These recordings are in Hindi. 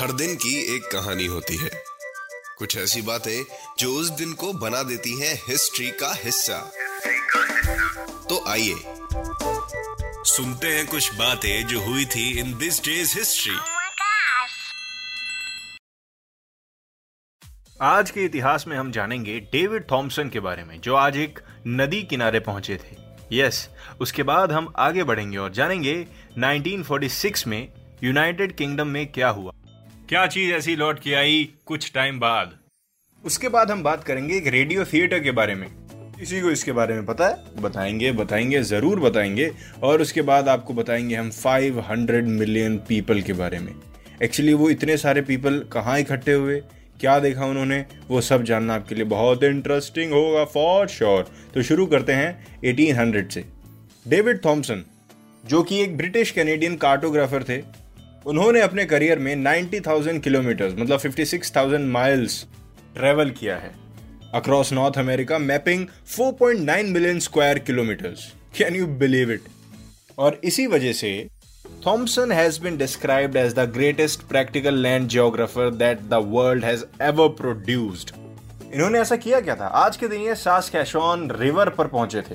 हर दिन की एक कहानी होती है। कुछ ऐसी बातें जो उस दिन को बना देती हैं हिस्ट्री का हिस्सा। तो आइए सुनते हैं कुछ बातें जो हुई थी इन दिस डेज़ हिस्ट्री. आज के इतिहास में हम जानेंगे डेविड थॉमसन के बारे में जो आज एक नदी किनारे पहुँचे थे। यस yes, उसके बाद हम आगे बढ़ेंगे और जानेंगे 1946 में यूनाइटेड किंगडम में क्या हुआ? क्या चीज़ ऐसी लौट के आई कुछ टाइम बाद? उसके बाद हम बात करेंगे एक रेडियो थिएटर के बारे में। किसी को इसके बारे में पता है? बताएँगे बताएँगे ज़रूर बताएँगे। और उसके बाद आपको बताएँगे हम 500 मिलियन पीपल के बारे में। एक्चुअली वो इतने सारे पीपल कहाँ इकट्ठे हुए? क्या देखा उन्होंने? वो सब जानना आपके लिए बहुत इंटरेस्टिंग होगा फॉर श्योर तो शुरू करते हैं 1800 से। डेविड थॉमसन जो कि एक ब्रिटिश कैनेडियन कार्टोग्राफर थे उन्होंने अपने करियर में 90,000 किलोमीटर मतलब 56,000 माइल्स ट्रेवल किया है। Across north America mapping 4.9 million square kilometres can you believe it और इसी वजह से Thompson has been described as the greatest practical land geographer that the world has ever produced इन्होंने ऐसा किया क्या था? आज के दिन ये सासकैशॉन रिवर पर पहुँचे थे।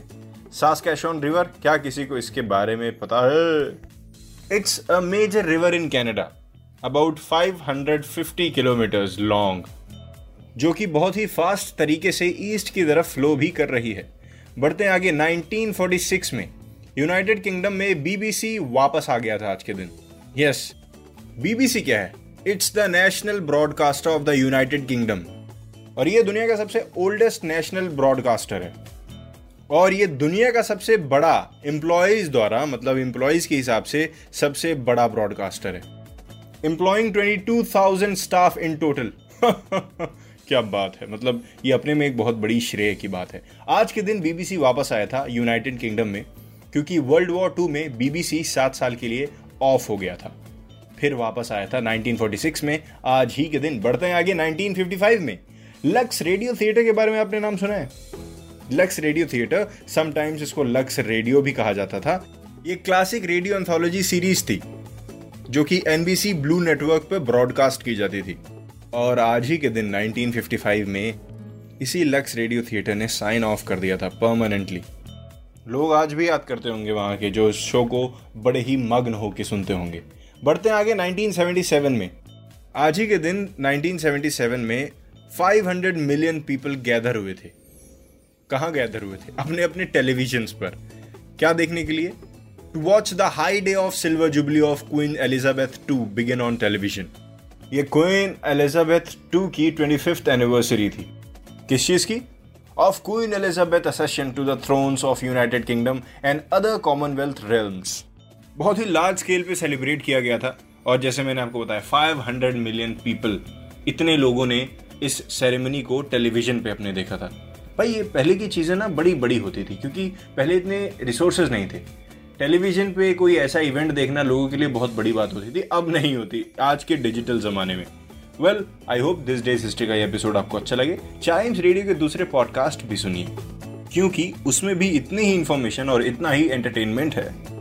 सासकैशॉन रिवर क्या किसी को इसके बारे में पता है? It's a major river in Canada about 550 kilometres long जो कि बहुत ही फास्ट तरीके से ईस्ट की तरफ़ फ्लो भी कर रही है। बढ़ते आगे 1946 में यूनाइटेड किंगडम में बीबीसी वापस आ गया था आज के दिन। यस बीबीसी क्या है? It's the national broadcaster of the United Kingdom और ये दुनिया का सबसे ओल्डेस्ट नेशनल ब्रॉडकास्टर है। और ये दुनिया का सबसे बड़ा एम्प्लॉयज़ द्वारा मतलब एम्प्लॉयज़ के हिसाब से सबसे बड़ा ब्रॉडकास्टर है। एम्प्लॉइंग 22,000 स्टाफ इन टोटल क्या बात है मतलब ये अपने में एक बहुत बड़ी श्रेय की बात है। आज के दिन बीबीसी वापस आया था यूनाइटेड किंगडम में क्योंकि वर्ल्ड वॉर टू में बीबीसी सात साल के लिए ऑफ़ हो गया था। फिर वापस आया था 1946 में आज ही के दिन बढ़ते हैं आगे 1955 में। लक्स रेडियो थिएटर के बारे में आपने नाम सुना है? लक्स रेडियो थिएटर समटाइम्स इसको लक्स रेडियो भी कहा जाता था। ये क्लासिक रेडियो एंथोलॉजी सीरीज़ थी, जो कि एनबीसी ब्लू नेटवर्क पर ब्रॉडकास्ट की जाती थी। और आज ही के दिन 1955 में इसी लक्स रेडियो थिएटर ने साइन ऑफ़ कर दिया था परमानेंटली लोग आज भी याद करते होंगे वहाँ के, जो इस शो को बड़े ही मग्न होकर सुनते होंगे। बढ़ते आगे 1977 में। आज ही के दिन 1977 में 500 मिलियन पीपल गैदर हुए थे। कहाँ गैदर हुए थे? अपने अपने टेलीविज़न पर। क्या देखने के लिए? To watch the high day of silver jubilee of Queen Elizabeth two begin on television ये क्वीन एलिजाबेथ टू की ट्वेंटी फिफ्थ एनिवर्सरी थी। किस चीज़ की? Of Queen Elizabeth accession to the thrones of United Kingdom and other Commonwealth realms बहुत ही लार्ज स्केल पे सेलिब्रेट किया गया था। और जैसे मैंने आपको बताया 500 मिलियन पीपल इतने लोगों ने इस सेरेमनी को टेलीविज़न पे अपने देखा था। भाई, ये पहले की चीज़ें ना बड़ी बड़ी होती थी, क्योंकि पहले इतने रिसोर्सेज नहीं थे। टेलीविज़न पे कोई ऐसा इवेंट देखना लोगों के लिए बहुत बड़ी बात होती थी, अब नहीं होती, आज के डिजिटल जमाने में। Well I hope this day history का ये एपिसोड आपको अच्छा लगे। चाइम्स रेडियो के दूसरे पॉडकास्ट भी सुनिए, क्योंकि उसमें भी इतनी ही इन्फॉर्मेशन और इतना ही एंटरटेनमेंट है।